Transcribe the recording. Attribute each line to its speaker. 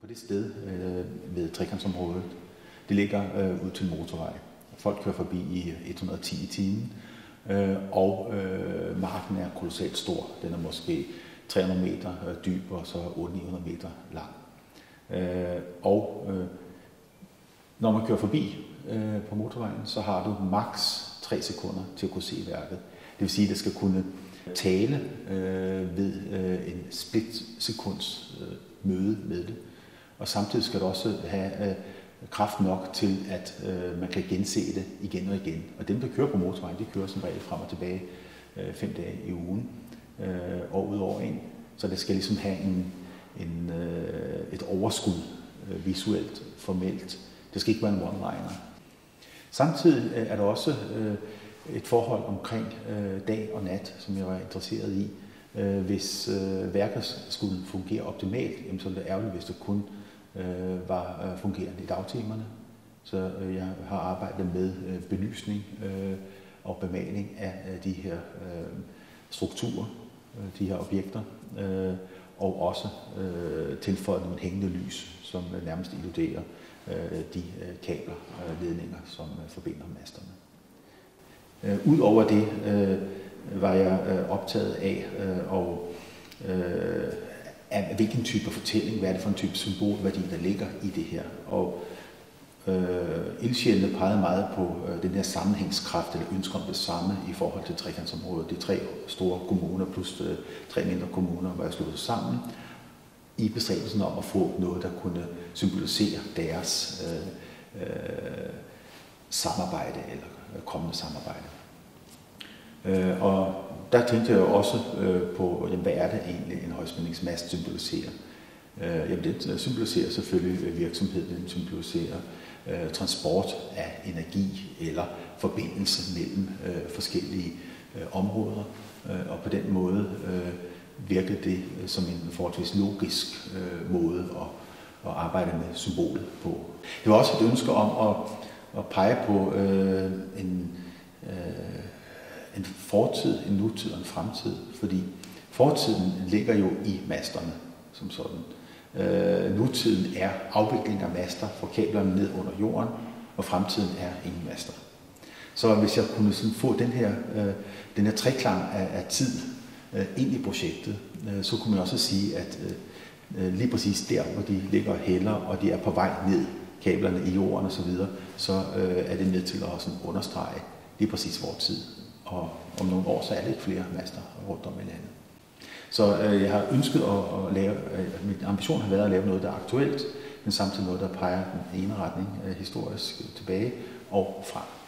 Speaker 1: På det sted øh, ved trekantsområdet, det ligger øh, ud til motorvej. Folk kører forbi i 110 i timen, øh, og øh, marken er kolossalt stor. Den er måske 300 meter øh, dyb og så 800 meter lang. Øh, og øh, når man kører forbi øh, på motorvejen, så har du maks 3 sekunder til at kunne se værket. Det vil sige, at det skal kunne tale øh, ved øh, en split sekunds øh, møde med det. Og samtidig skal du også have øh, kraft nok til, at øh, man kan gense det igen og igen. Og dem, der kører på motorvejen, de kører som regel frem og tilbage øh, fem dage i ugen, øh, og ud over en. Så det skal ligesom have en, en, øh, et overskud øh, visuelt, formelt. Det skal ikke være en one-liner. Samtidig øh, er der også øh, et forhold omkring øh, dag og nat, som jeg var interesseret i. Øh, hvis øh, værket skulle fungere optimalt, jamen, så er det ærgerligt, hvis det kun øh, øh, var øh, fungerende i dagtimerne. Så øh, jeg har arbejdet med øh, belysning øh, og bemaling af, øh, de her øh, strukturer, øh, de her objekter, øh, og også øh, tilføjet nogle hængende lys, som øh, nærmest illuderer øh, de øh, kabler og øh, ledninger, som øh, forbinder masterne. Øh, Udover det øh, var jeg øh, optaget af øh, og øh, af hvilken type fortælling, hvad er det for en type symbolværdi, der ligger i det her. Og øh, ildsjælene pegede meget på øh, den her sammenhængskraft, eller ønsker om det samme i forhold til trekantsområdet. De tre store kommuner plus øh, tre mindre kommuner var slået sammen i bestræbelsen om at få noget, der kunne symbolisere deres øh, øh, samarbejde eller øh, kommende samarbejde. Øh, og der tænkte jeg jo også øh, på, jamen, hvad er det egentlig, en højspændingsmast symboliserer? Øh, jamen, det symboliserer selvfølgelig øh, virksomheden, den symboliserer øh, transport af energi eller forbindelse mellem øh, forskellige øh, områder. Øh, og på den måde øh, virkede det øh, som en forholdsvis logisk øh, måde at, at arbejde med symbolet på. Det var også et ønske om at, at pege på øh, en, øh, en fortid, en nutid og en fremtid, fordi fortiden ligger jo i masterne som sådan. Øh, nutiden er afvikling af master, for kablerne ned under jorden, og fremtiden er ingen master. Så hvis jeg kunne sådan få den her, øh, den her treklang af, af tid øh, ind i projektet, øh, så kunne man også sige, at øh, øh, lige præcis der, hvor de ligger og hælder, og de er på vej ned, kablerne i jorden osv., så, videre, så øh, er det med til at sådan understrege lige præcis vores tid. Og om nogle år, så er der ikke flere master rundt om i landet. Så øh, jeg har ønsket at, at lave, øh, min ambition har været at lave noget, der er aktuelt, men samtidig noget, der peger den ene retning øh, historisk tilbage og frem.